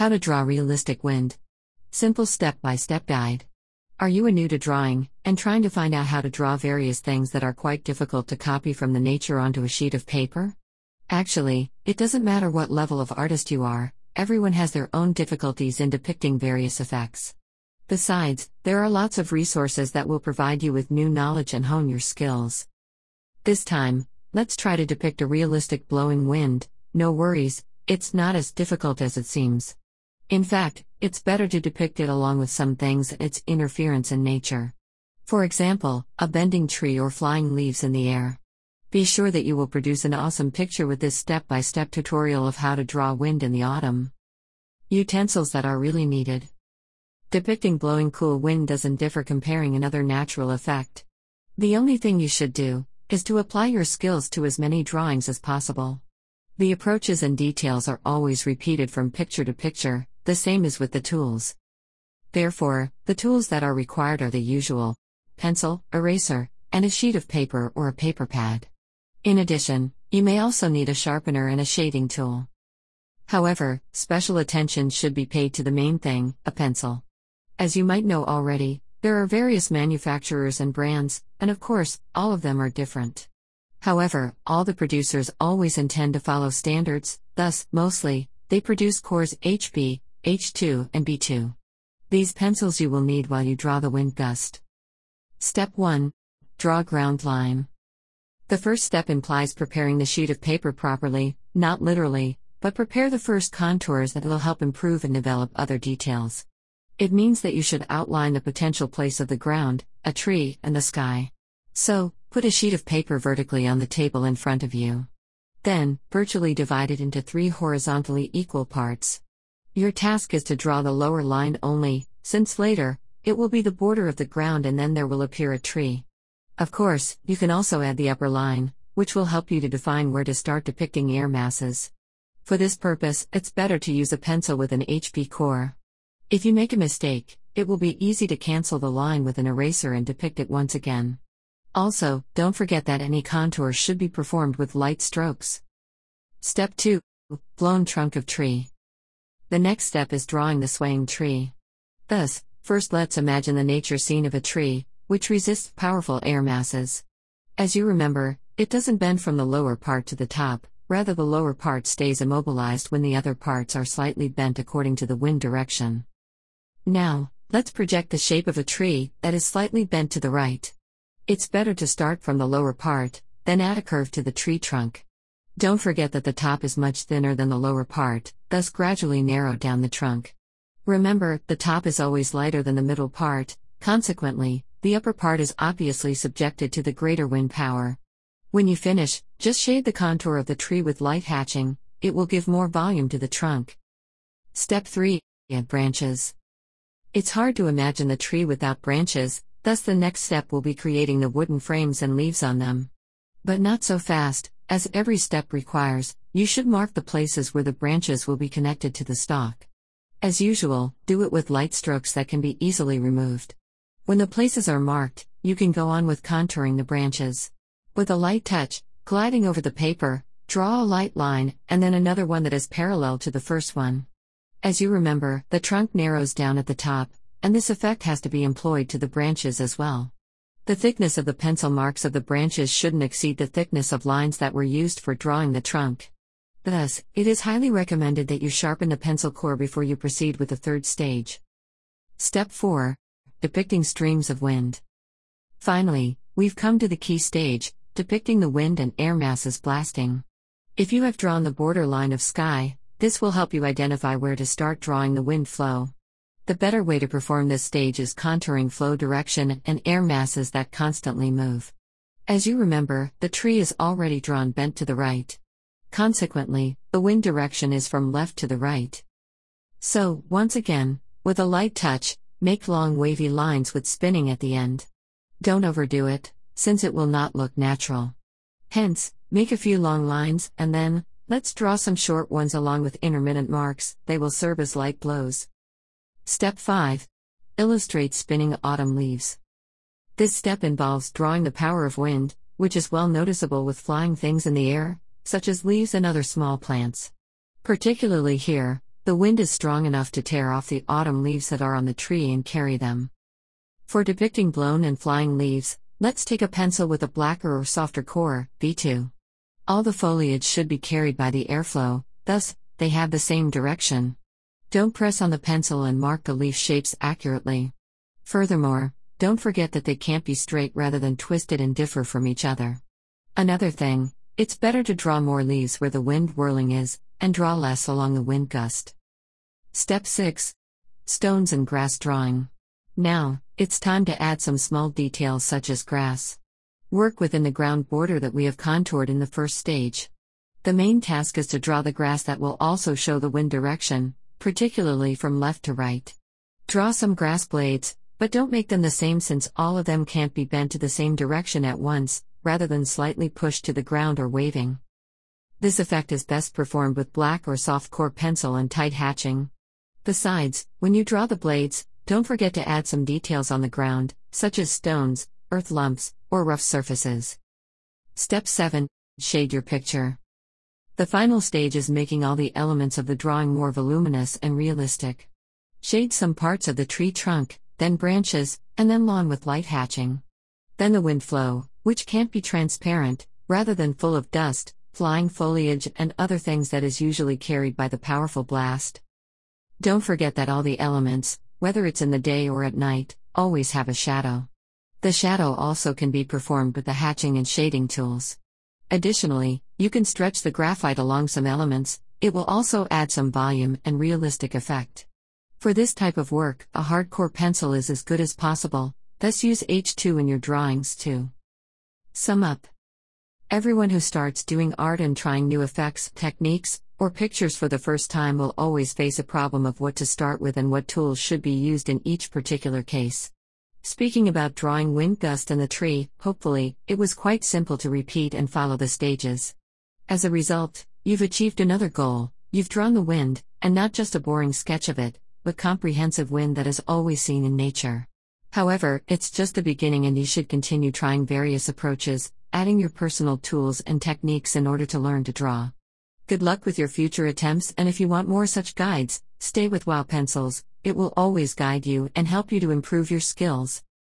How to draw realistic wind. Simple step by step guide. Are you a new to drawing and trying to find out how to draw various things that are quite difficult to copy from the nature onto a sheet of paper? Actually, it doesn't matter what level of artist you are, everyone has their own difficulties in depicting various effects. Besides, there are lots of resources that will provide you with new knowledge and hone your skills. This time, let's try to depict a realistic blowing wind. No worries, it's not as difficult as it seems. In fact, it's better to depict it along with some things and its interference in nature. For example, a bending tree or flying leaves in the air. Be sure that you will produce an awesome picture with this step by step tutorial of how to draw wind in the autumn. Utensils that are really needed. Depicting blowing cool wind doesn't differ comparing another natural effect. The only thing you should do is to apply your skills to as many drawings as possible. The approaches and details are always repeated from picture to picture, the same as with the tools. Therefore, the tools that are required are the usual pencil, eraser, and a sheet of paper or a paper pad. In addition, you may also need a sharpener and a shading tool. However, special attention should be paid to the main thing a pencil. As you might know already, there are various manufacturers and brands, and of course, all of them are different. However, all the producers always intend to follow standards, thus, mostly, they produce cores HB, H2, and B2. These pencils you will need while you draw the wind gust. Step 1 Draw ground line. The first step implies preparing the sheet of paper properly, not literally, but prepare the first contours that will help improve and develop other details. It means that you should outline the potential place of the ground, a tree, and the sky. So, put a sheet of paper vertically on the table in front of you. Then, virtually divide it into three horizontally equal parts. Your task is to draw the lower line only, since later, it will be the border of the ground and then there will appear a tree. Of course, you can also add the upper line, which will help you to define where to start depicting air masses. For this purpose, it's better to use a pencil with an HB core. If you make a mistake, it will be easy to cancel the line with an eraser and depict it once again. Also, don't forget that any contour should be performed with light strokes. Step 2 Blown trunk of tree. The next step is drawing the swaying tree. Thus, first let's imagine the nature scene of a tree, which resists powerful air masses. As you remember, it doesn't bend from the lower part to the top, rather, the lower part stays immobilized when the other parts are slightly bent according to the wind direction. Now, let's project the shape of a tree that is slightly bent to the right. It's better to start from the lower part, then add a curve to the tree trunk. Don't forget that the top is much thinner than the lower part, thus gradually narrow down the trunk. Remember, the top is always lighter than the middle part, consequently, the upper part is obviously subjected to the greater wind power. When you finish, just shade the contour of the tree with light hatching, it will give more volume to the trunk. Step 3 Add branches. It's hard to imagine the tree without branches, thus, the next step will be creating the wooden frames and leaves on them. But not so fast, as every step requires, you should mark the places where the branches will be connected to the stalk. As usual, do it with light strokes that can be easily removed. When the places are marked, you can go on with contouring the branches. With a light touch, gliding over the paper, draw a light line, and then another one that is parallel to the first one. As you remember, the trunk narrows down at the top, and this effect has to be employed to the branches as well. The thickness of the pencil marks of the branches shouldn't exceed the thickness of lines that were used for drawing the trunk. Thus, it is highly recommended that you sharpen the pencil core before you proceed with the third stage. Step 4 Depicting streams of wind. Finally, we've come to the key stage depicting the wind and air masses blasting. If you have drawn the border line of sky, this will help you identify where to start drawing the wind flow. The better way to perform this stage is contouring flow direction and air masses that constantly move. As you remember, the tree is already drawn bent to the right. Consequently, the wind direction is from left to the right. So, once again, with a light touch, make long wavy lines with spinning at the end. Don't overdo it, since it will not look natural. Hence, make a few long lines, and then, let's draw some short ones along with intermittent marks, they will serve as light blows. Step 5 Illustrate spinning autumn leaves. This step involves drawing the power of wind, which is well noticeable with flying things in the air, such as leaves and other small plants. Particularly here, The wind is strong enough to tear off the autumn leaves that are on the tree and carry them. For depicting blown and flying leaves, let's take a pencil with a blacker or softer core, B2. All the foliage should be carried by the airflow, thus, they have the same direction. Don't press on the pencil and mark the leaf shapes accurately. Furthermore, don't forget that they can't be straight rather than twisted and differ from each other. Another thing, it's better to draw more leaves where the wind whirling is, and draw less along the wind gust. Step 6 Stones and Grass Drawing. Now, it's time to add some small details such as grass. Work within the ground border that we have contoured in the first stage. The main task is to draw the grass that will also show the wind direction, particularly from left to right. Draw some grass blades, but don't make them the same since all of them can't be bent to the same direction at once, rather than slightly pushed to the ground or waving. This effect is best performed with black or soft core pencil and tight hatching. Besides, when you draw the blades, don't forget to add some details on the ground, such as stones, earth lumps, or rough surfaces. Step 7 Shade your picture. The final stage is making all the elements of the drawing more voluminous and realistic. Shade some parts of the tree trunk, then branches, and then lawn with light hatching. Then the wind flow, which can't be transparent, rather than full of dust, flying foliage, and other things that is usually carried by the powerful blast. Don't forget that all the elements, whether it's in the day or at night, always have a shadow. The shadow also can be performed with the hatching and shading tools. Additionally, you can stretch the graphite along some elements, it will also add some volume and realistic effect. For this type of work, a hardcore pencil is as good as possible, thus use H2 in your drawings too. Sum up Everyone who starts doing art and trying new effects, techniques, or pictures for the first time will always face a problem of what to start with and what tools should be used in each particular case. Speaking about drawing wind gust and the tree, hopefully, it was quite simple to repeat and follow the stages. As a result, you've achieved another goal you've drawn the wind, and not just a boring sketch of it, but comprehensive wind that is always seen in nature. However, it's just the beginning and you should continue trying various approaches, adding your personal tools and techniques in order to learn to draw. Good luck with your future attempts, and if you want more such guides, stay with WOW Pencils, it will always guide you and help you to improve your skills.